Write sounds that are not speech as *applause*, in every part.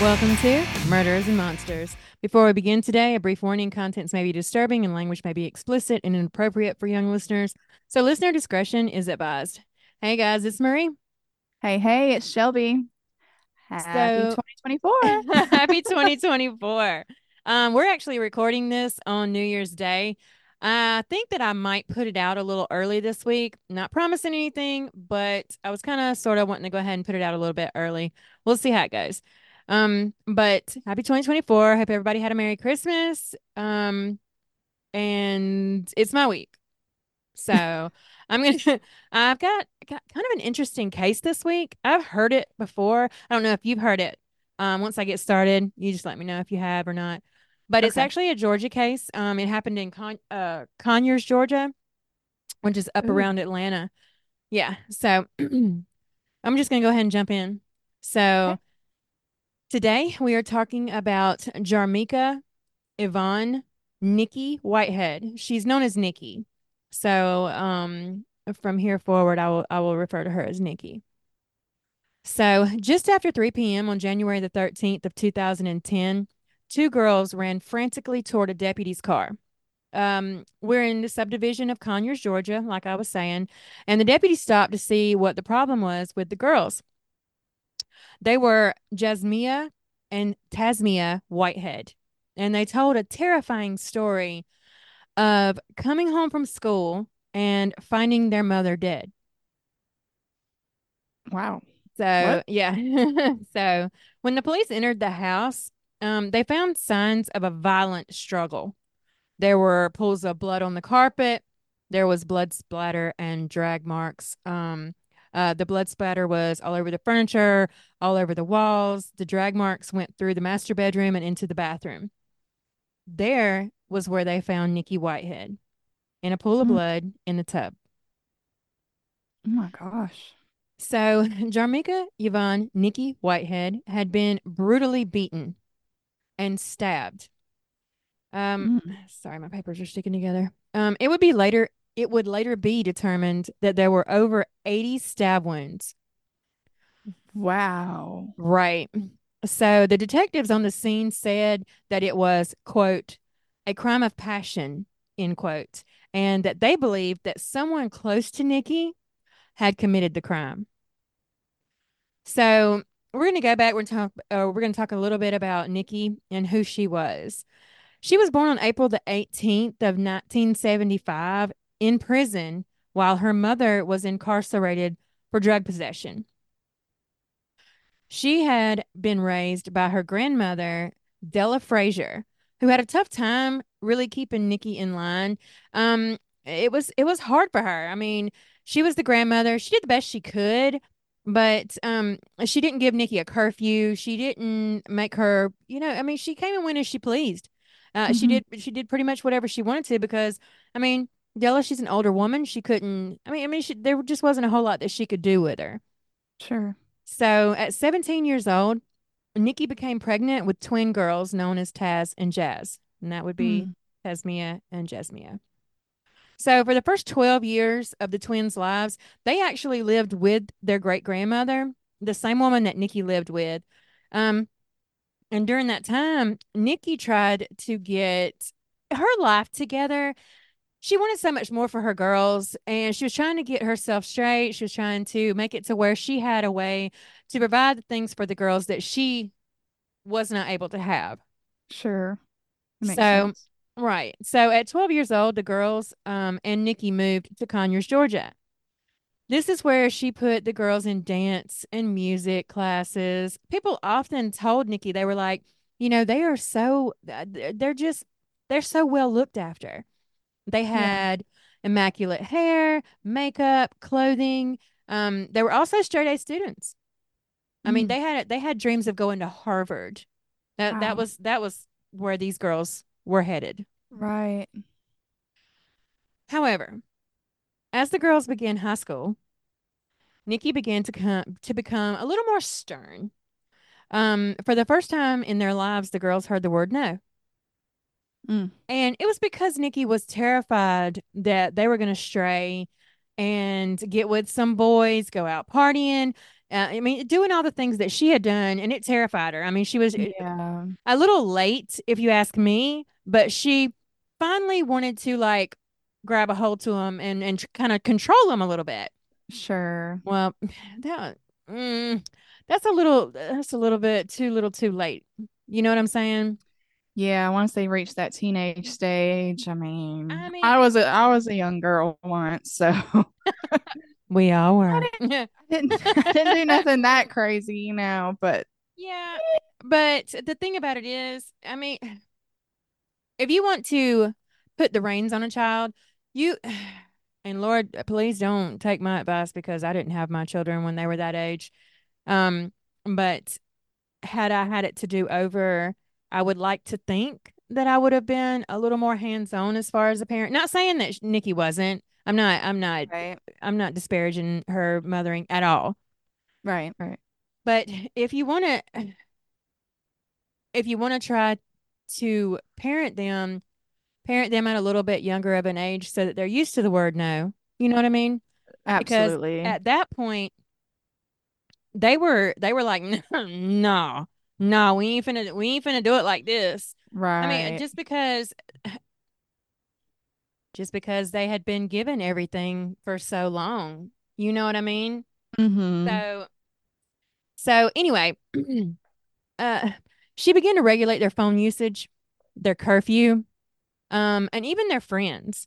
Welcome to Murderers and Monsters. Before we begin today, a brief warning contents may be disturbing and language may be explicit and inappropriate for young listeners, so listener discretion is advised. Hey guys, it's Marie. Hey, hey, it's Shelby. Happy So- 2024. *laughs* Happy *laughs* 2024. Um, we're actually recording this on New Year's Day. I think that I might put it out a little early this week. Not promising anything, but I was kind of sort of wanting to go ahead and put it out a little bit early. We'll see how it goes. Um, but happy 2024. Hope everybody had a Merry Christmas. Um, and it's my week. So *laughs* I'm gonna I've got, got kind of an interesting case this week. I've heard it before. I don't know if you've heard it. Um, once I get started, you just let me know if you have or not. But it's actually a Georgia case. Um, it happened in Con- uh, Conyers, Georgia, which is up Ooh. around Atlanta. Yeah. So *clears throat* I'm just gonna go ahead and jump in. So Okay. Today we are talking about Jarmecca Yvonne Nikki Whitehead. She's known as Nikki. So um from here forward I will I will refer to her as Nikki. So just after 3 p.m. on January the 13th of 2010, two girls ran frantically toward a deputy's car. Um, we're in the subdivision of Conyers, Georgia, like I was saying, and the deputy stopped to see what the problem was with the girls. They were Jasmiyah and Tasmiyah Whitehead, and they told a terrifying story of coming home from school and finding their mother dead. Wow. So What? yeah. *laughs* so when the police entered the house, um, they found signs of a violent struggle. There were pools of blood on the carpet. There was blood splatter and drag marks. Um, uh, the blood splatter was all over the furniture, all over the walls. The drag marks went through the master bedroom and into the bathroom. There was where they found Nikki Whitehead in a pool of Mm. blood in the tub. Oh my gosh. So, *laughs* Jarmecca Yvonne Nikki Whitehead had been brutally beaten and stabbed. Um, Mm. sorry, my papers are sticking together. Um, it would be later. It would later be determined that there were over 80 stab wounds. Wow. Right. So the detectives on the scene said that it was, quote, a crime of passion, end quote, and that they believed that someone close to Nikki had committed the crime. So we're going to go back. We're talk. Uh, we're going to talk a little bit about Nikki and who she was. She was born on April the 18th of 1975 in prison while her mother was incarcerated for drug possession. She had been raised by her grandmother, Della Frazier, who had a tough time really keeping Nikki in line. Um, it was it was hard for her. I mean, she was the grandmother. She did the best she could, but um, she didn't give Nikki a curfew. She didn't make her, you know, I mean, she came and went as she pleased. Uh, she Mhm. did she did pretty much whatever she wanted to because I mean, Della, she's an older woman. She couldn't. I mean, I mean, she, there just wasn't a whole lot that she could do with her. Sure. So at 17 years old, Nikki became pregnant with twin girls known as Taz and Jazz, and that would be Mm. Tasmiyah and Jasmiyah. So for the first 12 years of the twins' lives, they actually lived with their great grandmother, the same woman that Nikki lived with. Um, and during that time, Nikki tried to get her life together. She wanted so much more for her girls, and she was trying to get herself straight. She was trying to make it to where she had a way to provide the things for the girls that she was not able to have. Sure. So- sense. Right. So at 12 years old, the girls um, and Nikki moved to Conyers, Georgia. This is where she put the girls in dance and music classes. People often told Nikki, they were like, you know, they are so, they're just, they're so well looked after. They had immaculate hair, makeup, clothing. Um, they were also straight A students. I mean, Mm. they had they had dreams of going to Harvard. That that was that was where these girls were headed. Right. However, as the girls began high school, Nikki began to come to become a little more stern. Um, for the first time in their lives, the girls heard the word no. Mm. And it was because Nikki was terrified that they were going to stray and get with some boys, go out partying. Uh, I mean, doing all the things that she had done, and it terrified her. I mean, she was Yeah. a little late, if you ask me, but she finally wanted to like grab a hold to him and and kind of control him a little bit. Sure. Well, *sighs* that mm, that's a little that's a little bit too little too late. You know what I'm saying? Yeah, once they reach that teenage stage, I mean, I mean, I was a I was a young girl once, so *laughs* we all I were. *laughs* didn't I didn't do nothing that crazy, you know, but Yeah, but the thing about it is, I mean, if you want to put the reins on a child, you *sighs* and Lord, please don't take my advice because I didn't have my children when they were that age. Um, but had I had it to do over, I would like to think that I would have been a little more hands-on as far as a parent. Not saying that Nikki wasn't. I'm not I'm not right, I'm not disparaging her mothering at all. right, right. But if you want to if you want to try to parent them, parent them at a little bit younger of an age so that they're used to the word no. You know what I mean? Because Absolutely. at that point they were they were like *laughs* no no we ain't finna we ain't finna do it like this Right. i mean just because *sighs* just because they had been given everything for so long you know what i mean Mm-hmm. so so anyway *clears throat* uh she began to regulate their phone usage their curfew um and even their friends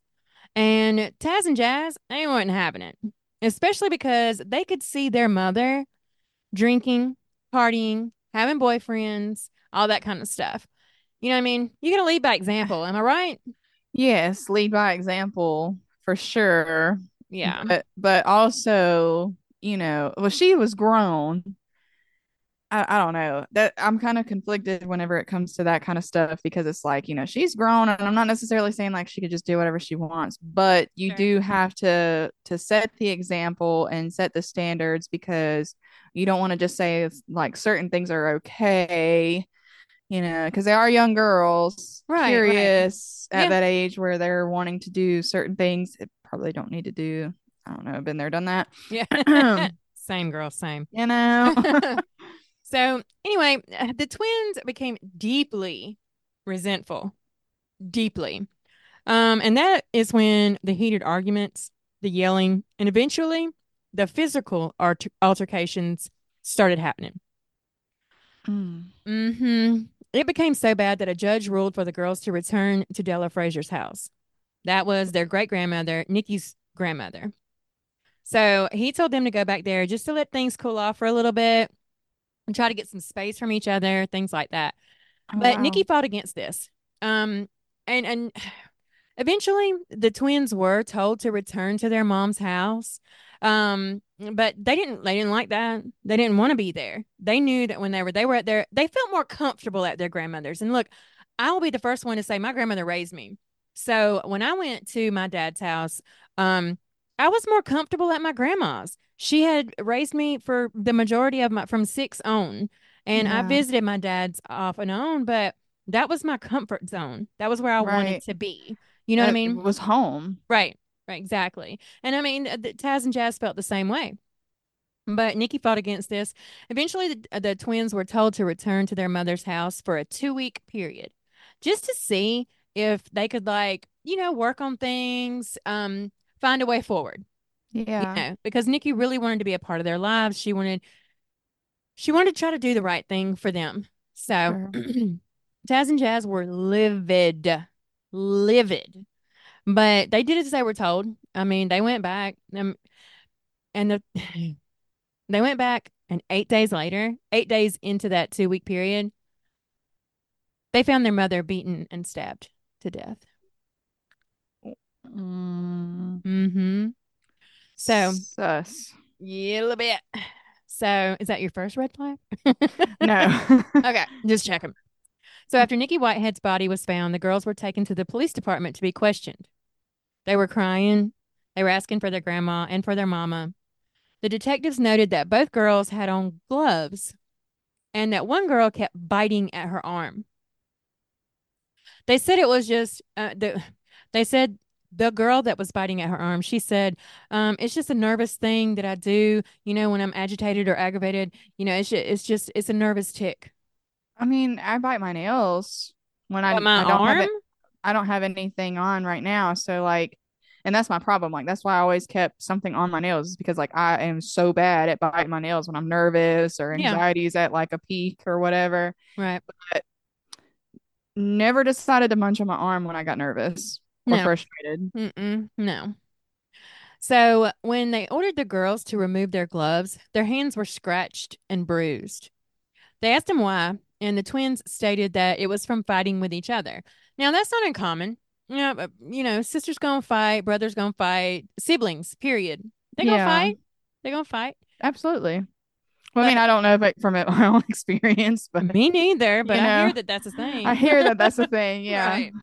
and taz and jazz they weren't having it especially because they could see their mother drinking, partying, having boyfriends, all that kind of stuff. You know what I mean? You gotta lead by example. Am I right? Yes, lead by example for sure. Yeah. But but also, you know, well, she was grown. I, I don't know that I'm kind of conflicted whenever it comes to that kind of stuff because it's like, you know, she's grown and I'm not necessarily saying like she could just do whatever she wants, but you Sure. do have to to set the example and set the standards because you don't want to just say like certain things are okay, you know, because they are young girls, Right, right. curious at Yeah. that age where they're wanting to do certain things they probably don't need to do. I don't know, been there, done that. Yeah. Um, *laughs* same girl, same. You know. *laughs* so anyway, *sighs* the twins became deeply resentful. Deeply. Um, and that is when the heated arguments, the yelling, and eventually the physical alter- altercations started happening. Mm. hmm It became so bad that a judge ruled for the girls to return to Della Frazier's house. That was their great grandmother, Nikki's grandmother. So he told them to go back there just to let things cool off for a little bit and try to get some space from each other, things like that. Oh, But wow. Nikki fought against this. Um, and and eventually the twins were told to return to their mom's house. Um, but they didn't they didn't like that. They didn't want to be there. They knew that when they were they were at their they felt more comfortable at their grandmother's. And look, I will be the first one to say my grandmother raised me. So when I went to my dad's house, um, I was more comfortable at my grandma's. She had raised me for the majority of my from six on, and I visited my dad's off and on, but that was my comfort zone. That was where I wanted to be. You know what I mean? was home. Right. Right. Exactly. And I mean, Taz and Jazz felt the same way. But Nikki fought against this. Eventually, the, the twins were told to return to their mother's house for a two week period just to see if they could, like, you know, work on things, um, find a way forward. Yeah. You know, because Nikki really wanted to be a part of their lives. She wanted, she wanted to try to do the right thing for them. So, Sure. *clears throat* Taz and Jazz were livid, livid, but they did as they were told. I mean, they went back, um, and the *sighs* they went back, and eight days later, eight days into that two week period, they found their mother beaten and stabbed to death. Mm, Mm-hmm. So, sus. yeah, a little bit. So, is that your first red flag? *laughs* No. Okay, just checking. So after Nikki Whitehead's body was found, the girls were taken to the police department to be questioned. They were crying. They were asking for their grandma and for their mama. The detectives noted that both girls had on gloves and that one girl kept biting at her arm. They said it was just uh, the they said the girl that was biting at her arm, she said, um, it's just a nervous thing that I do, you know, when I'm agitated or aggravated. You know, it's just, it's just it's a nervous tick. I mean, I bite my nails when I I don't have it I don't have anything on right now. So like and that's my problem. Like that's why I always kept something on my nails is because like I am so bad at biting my nails when I'm nervous or Yeah, anxiety's at like a peak or whatever. right. But never decided to munch on my arm when I got nervous or No. frustrated. Mm-mm, no. So when they ordered the girls to remove their gloves, their hands were scratched and bruised. They asked him why, and the twins stated that it was from fighting with each other. Now, that's not uncommon. You know, but, you know, sisters gonna fight, brothers gonna fight, siblings, period. They gonna Yeah, fight. They gonna fight. absolutely. Well, I mean, I don't know if from my *laughs* own experience, but me neither, but you I hear that that's a thing. I hear that that's a *laughs* thing. Yeah. Right.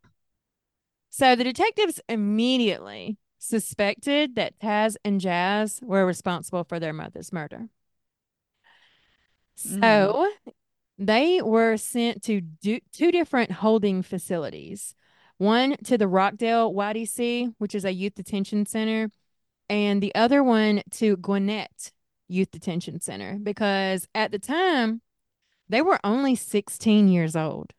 So the detectives immediately suspected that Taz and Jazz were responsible for their mother's murder. Mm. So they were sent to do, two different holding facilities. One to the Rockdale YDC, which is a youth detention center, and the other one to Gwinnett Youth Detention Center because at the time they were only 16 years old.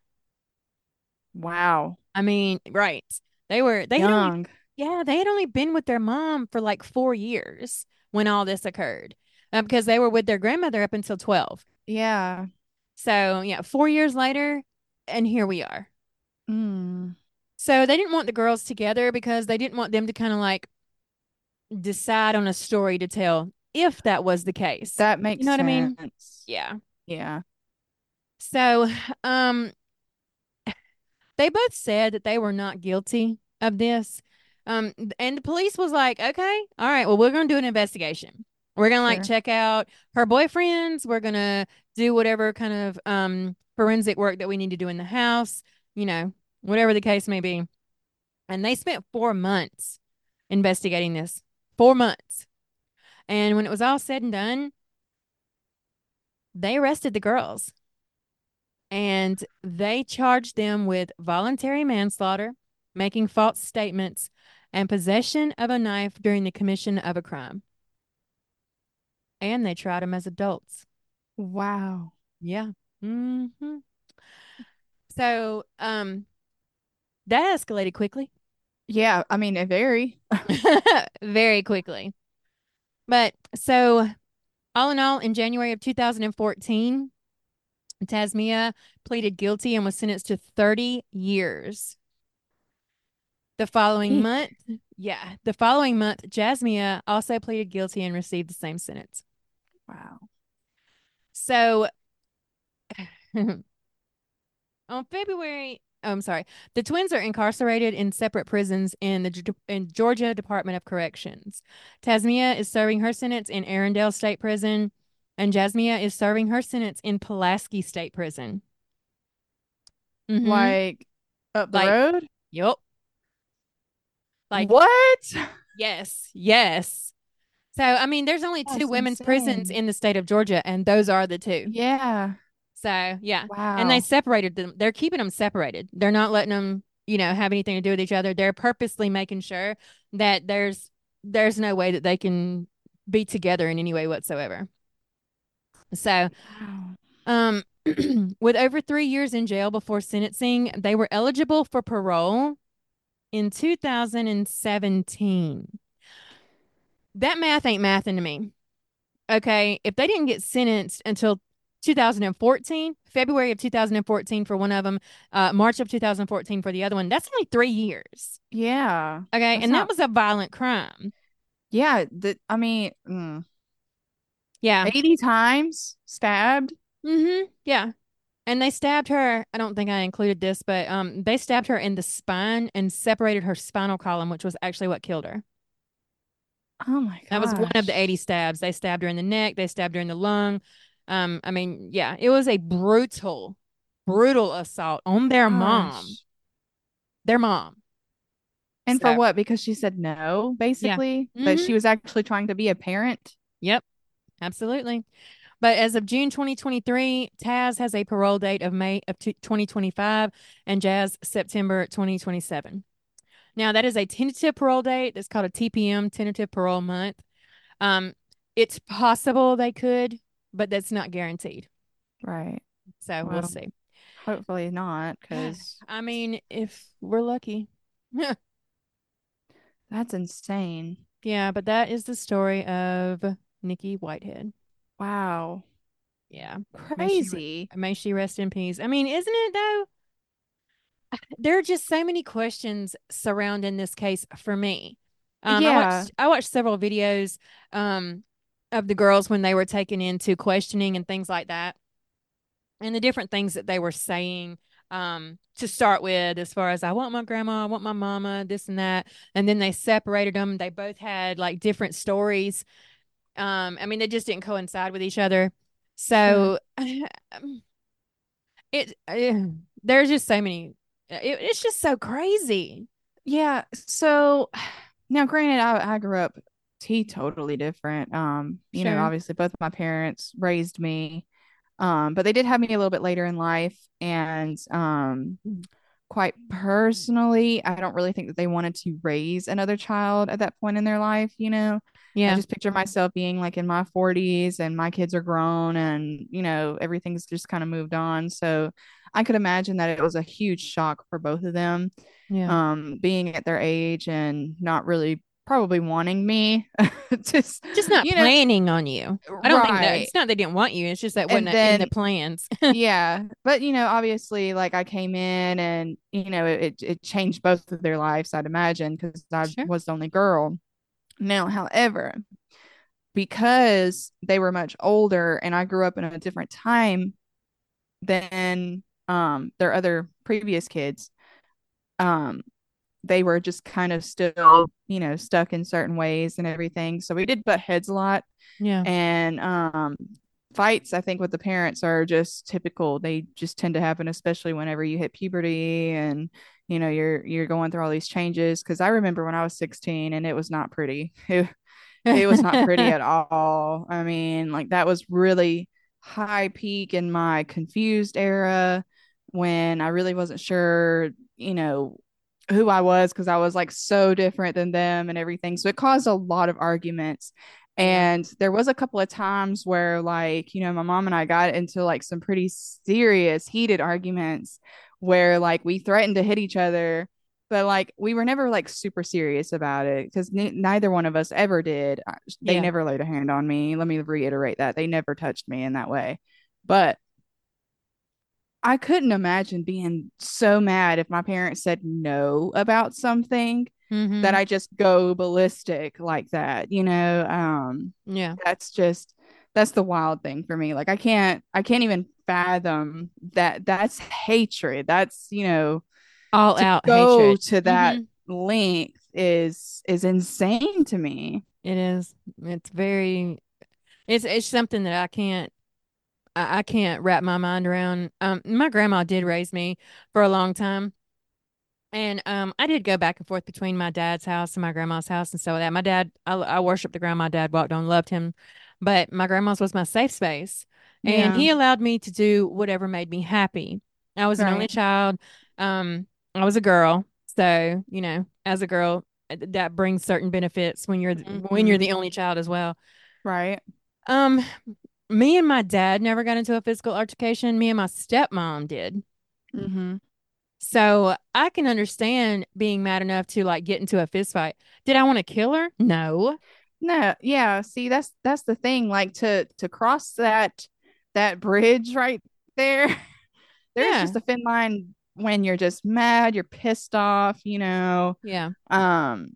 Wow. I mean, right. They were they had only Young. yeah, they had only been with their mom for like 4 years when all this occurred. Uh, because they were with their grandmother up until 12. Yeah. So, yeah, 4 years later and here we are. Mm. So, they didn't want the girls together because they didn't want them to kind of like decide on a story to tell if that was the case. That makes You know what I mean? Yeah. Yeah. So, *sighs* um they both said that they were not guilty of this. Um, and the police was like, okay, all right, well, we're going to do an investigation. We're going to like Sure. check out her boyfriends. We're going to do whatever kind of um, forensic work that we need to do in the house, you know, whatever the case may be. And they spent four months investigating this. Four months. And when it was all said and done, they arrested the girls and they charged them with voluntary manslaughter, making false statements, and possession of a knife during the commission of a crime. And they tried them as adults. Wow. Yeah. Mm-hmm. So, um, that escalated quickly, Yeah. I mean, it vary. *laughs* very quickly. But so, all in all, in January of 2014, Tasmiyah pleaded guilty and was sentenced to 30 years. The following hmm. month, yeah, the following month, Jasmiyah also pleaded guilty and received the same sentence. Wow. So *sighs* on February, oh, I'm sorry, the twins are incarcerated in separate prisons in the in Georgia Department of Corrections. Tasmiyah is serving her sentence in Arrendale State Prison, and Jasmiyah is serving her sentence in Pulaski State Prison. Mhm. Like up the Like- road? Yep. Like what? Yes, yes. So, I mean, there's only two That's women's prisons in the state of Georgia, and those are the two. Yeah. So, yeah. Wow. And they separated them. They're keeping them separated. They're not letting them, you know, have anything to do with each other. They're purposely making sure that there's there's no way that they can be together in any way whatsoever. So, um, *clears throat* with over three years in jail before sentencing, they were eligible for parole in 2017. That math ain't mathing to me. Okay. If they didn't get sentenced until 2014, February of 2014 for one of them, uh, March of 2014 for the other one, that's only three years. Yeah. Okay. And not- that was a violent crime. Yeah. The, I mean, mm, Yeah. 80 times stabbed. Mm-hmm. Yeah. And they stabbed her. I don't think I included this, but um, they stabbed her in the spine and separated her spinal column, which was actually what killed her. Oh my god. That was one of the 80 stabs. They stabbed her in the neck, they stabbed her in the lung. Um, I mean, yeah, it was a brutal, brutal assault on their mom. Their mom. And So- for what? Because she said no, basically. But Mhm. she was actually trying to be a parent. Yep, absolutely. But as of June 2023, Taz has a parole date of May of 2025 and Jazz September 2027. Now that is a tentative parole date. It's called a TPM, tentative parole month. Um, it's possible they could, but that's not guaranteed. Right. So Well, we'll see. Hopefully not, because *sighs* I mean, if we're lucky. *laughs* that's insane. yeah, but that is the story of Nikki Whitehead. Wow. Yeah. Crazy. May she rest in peace. I mean, isn't it though? *sighs* There are just so many questions surrounding this case for me. Um, I Yeah. watched I watched several videos um of the girls when they were taken into questioning and things like that. And the different things that they were saying um to start with as far as I want my grandma, I want my mama, this and that. And then they separated them. They both had like different stories. Um I mean they just didn't coincide with each other. So *laughs* it uh, there's just so many it, it's just so crazy. Yeah. So *sighs* now, granted, I, I grew up totally different. Um, you know, obviously both my parents raised me. Um, but they did have me a little bit later in life. And um Mm. quite personally, I don't really think that they wanted to raise another child at that point in their life, you know. I just picture myself being like in my 40s and my kids are grown and, you know, everything's just kind of moved on. So I could imagine that it was a huge shock for both of them, Yeah. um, being at their age and not really probably wanting me. *laughs* just, Just not you know, planning on you. I don't think that it's not they didn't want you. It's just that wasn't in the plans. *laughs* yeah but you know obviously like i came in and you know it it changed both of their lives i'd imagine because i Sure. was the only girl now however because they were much older and i grew up in a different time than um their other previous kids um they were just kind of still you know stuck in certain ways and everything. So we did butt heads a lot. Yeah. and um fights i think with the parents are just typical. They just tend to happen especially whenever you hit puberty and you know you're you're going through all these changes. Because i remember when i was 16 and it was not pretty. *laughs* It, it was not pretty at *laughs* all. I mean like that was really high peak in my confused era when i really wasn't sure you know who i was because i was like so different than them and everything. So it caused a lot of arguments. And there was a couple of times where like, you know, my mom and I got into like some pretty serious heated arguments where like we threatened to hit each other, but like we were never like super serious about it because n- neither one of us ever did. They Yeah. never laid a hand on me. Let me reiterate that. They never touched me in that way. But I couldn't imagine being so mad if my parents said no about something Mm-hmm. that I just go ballistic like that, you know. Um yeah. that's just that's the wild thing for me. Like I can't I can't even fathom that that's hatred. That's, you know, All to out go hatred. to that Mhm. length is is insane to me. It is. It's very. It's it's something that I can't. I, I can't wrap my mind around. Um, my grandma did raise me for a long time. And um, I did go back and forth between my dad's house and my grandma's house and so that. My dad, I, I worshiped the ground my dad walked on, loved him, but my grandma's was my safe space, and Yeah. he allowed me to do whatever made me happy. I was an only child. Um, I was a girl, so you know, as a girl, uh, that brings certain benefits when you're th- when you're Mhm. the only child as well. Right. Um, me and my dad never got into a physical altercation. Me and my stepmom did. Mm-hmm. So I can understand being mad enough to like get into a fist fight. Did I want to kill her? No. No, yeah. See, that's that's the thing. Like to to cross that that bridge right there, *laughs* there's Yeah. just a thin line when you're just mad, you're pissed off, you know. Yeah. Um,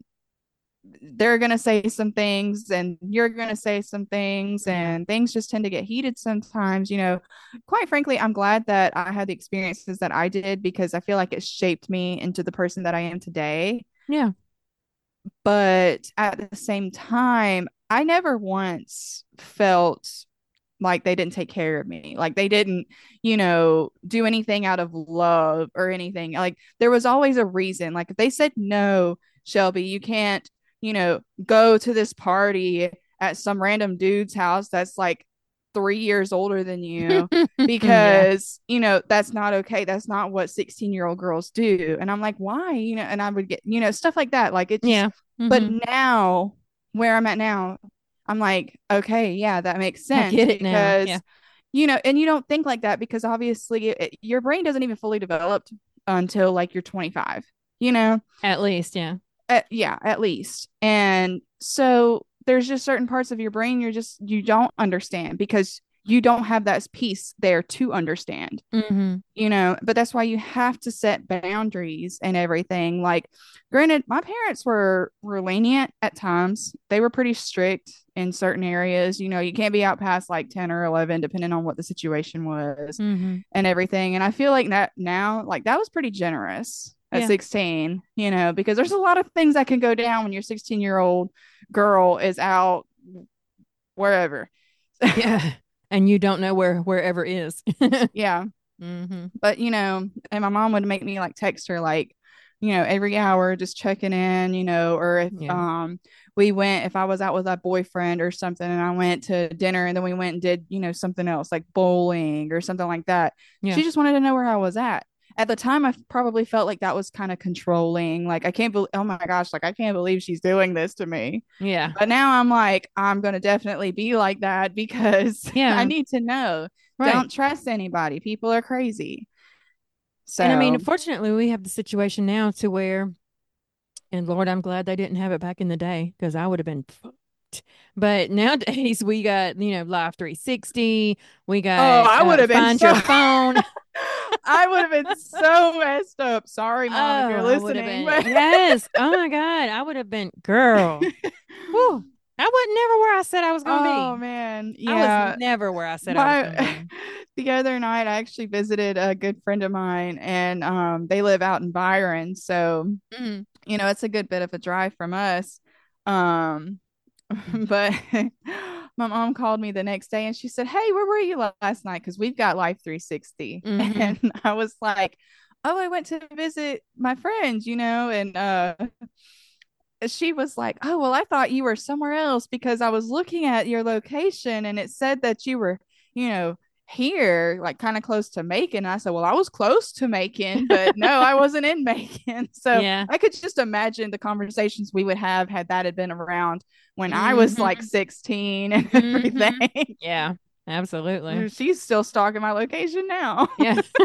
they're gonna say some things and you're gonna say some things and things just tend to get heated sometimes, you know. Quite frankly, I'm glad that I had the experiences that I did because I feel like it shaped me into the person that I am today Yeah. but at the same time, I never once felt like they didn't take care of me. Like they didn't, you know, do anything out of love or anything. Like there was always a reason. Like if they said, no, Shelby, you can't, you know, go to this party at some random dude's house that's like three years older than you *laughs* yeah. because you know that's not okay that's not what 16 year old girls do and i'm like why you know and i would get you know stuff like that like it Yeah. but hmm now where i'm at now i'm like okay yeah that makes I sense get it now. Yeah. you know and you don't think like that because obviously it, your brain doesn't even fully develop until like you're 25 you know At least, yeah. at, yeah, at least. And so there's just certain parts of your brain you're just you don't understand because you don't have that piece there to understand. hmm You know, but that's why you have to set boundaries and everything. Like granted, my parents were were lenient at times. They were pretty strict in certain areas. You know, you can't be out past like 10 or 11 depending on what the situation was hmm and everything. And I feel like that now, like that was pretty generous at Yeah. 16, you know, because there's a lot of things that can go down when your 16 year old girl is out wherever. Yeah. *laughs* And you don't know where wherever is. *laughs* yeah. hmm But, you know, and my mom would make me like text her, like, you know, every hour, just checking in, you know, or if, Yeah. um, we went if I was out with a boyfriend or something and I went to dinner and then we went and did, you know, something else like bowling or something like that. Yeah. She just wanted to know where I was at. At the time, I probably felt like that was kind of controlling. Like, I can't believe, oh my gosh, like, I can't believe she's doing this to me. Yeah. But now I'm like, I'm going to definitely be like that *laughs* because yeah. I need to know. Right. Don't trust anybody. People are crazy. So, And I mean, fortunately, we have the situation now to where, and Lord, I'm glad they didn't have it back in the day because I would have been fucked. But nowadays, we got, you know, Life 360. We got oh, I would uh, have been Find so. Your Phone. *laughs* I would have been so messed up. Sorry, mom, if you're Oh, I listening. been. Yes. Oh my God. I would have been, girl. *laughs* Whew. I was never where I said I was going to oh be. Oh man, I yeah. was never where I said I was going *laughs* the other night, I actually visited a good friend of mine, and um, they live out in Byron, so Mm. you know it's a good bit of a drive from us. Um, *laughs* but my mom called me the next day and she said, Hey, where were you last night? Because we've got Life 360. *laughs* hmm And I was like, Oh, I went to visit my friends, you know, and uh she was like, Oh, well, I thought you were somewhere else because I was looking at your location and it said that you were, you know, here, like kind of close to Macon. And I said, Well, I was close to Macon, but no, I wasn't in Macon. *laughs* So Yeah. I could just imagine the conversations we would have had that had been around when I was like hmm 16 and hmm everything. Yeah. Absolutely. She's still stalking my location now. Yeah. *laughs*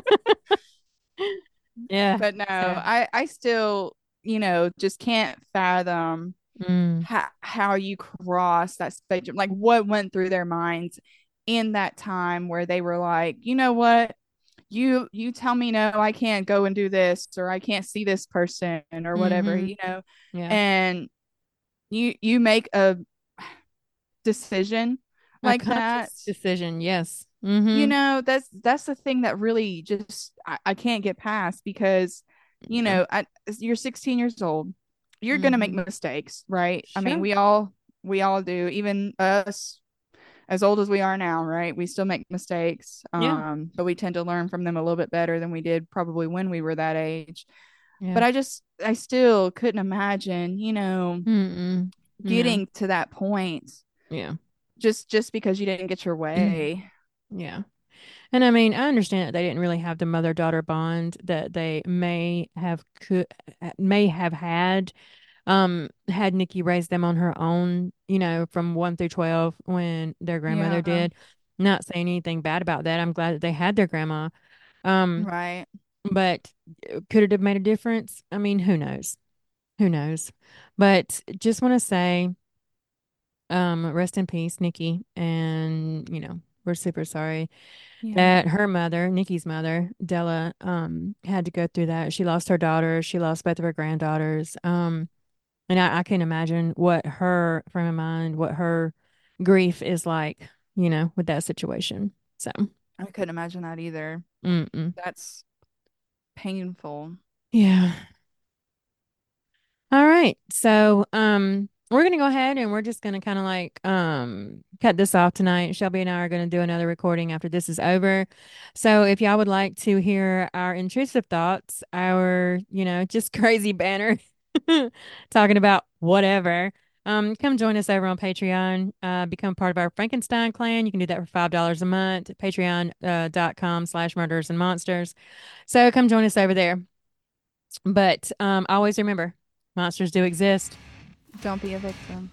Yeah. but no, So, I I still, you know, just can't fathom mm, how how you cross that spectrum. Like what went through their minds in that time where they were like, you know what? You you tell me no, I can't go and do this or I can't see this person or whatever, hmm you know. Yeah. And you you make a decision A like that decision. Yes. you hmm know that's that's the thing that really just I, I can't get past because you know I, you're 16 years old you're gonna make hmm mistakes right i mean we all we all do even us as old as we are now right we still make mistakes Yeah. um but we tend to learn from them a little bit better than we did probably when we were that age Yeah. but i just i still couldn't imagine you know Mm-mm. Yeah. getting to that point Yeah. just just because you didn't get your way Yeah. And I mean, I understand that they didn't really have the mother daughter bond that they may have could may have had um had Nikki raised them on her own, you know, from 1 through 12 when their grandmother yeah did. Not saying anything bad about that. I'm glad that they had their grandma. Um, right but uh, could it have made a difference? I mean, who knows? Who knows? But just want to say um rest in peace, Nikki, and you know, we're super sorry yeah that her mother, Nikki's mother, Della, um, had to go through that. She lost her daughter, she lost both of her granddaughters. Um, and I, I can imagine what her frame of mind, what her grief is like, you know, with that situation. So, I couldn't imagine that either. mm-mm. That's painful. Yeah. All right. So, um, we're gonna go ahead and we're just gonna kind of like um cut this off tonight. Shelby and I are gonna do another recording after this is over. So if y'all would like to hear our intrusive thoughts, our, you know, just *laughs* crazy banner *laughs* talking about whatever, um, come join us over on Patreon. Uh, become part of our Frankenstein clan. You can do that for five dollars a month. Patreon.com uh, slash murders and monsters. So come join us over there. But um, always remember, monsters do exist. Don't be a victim.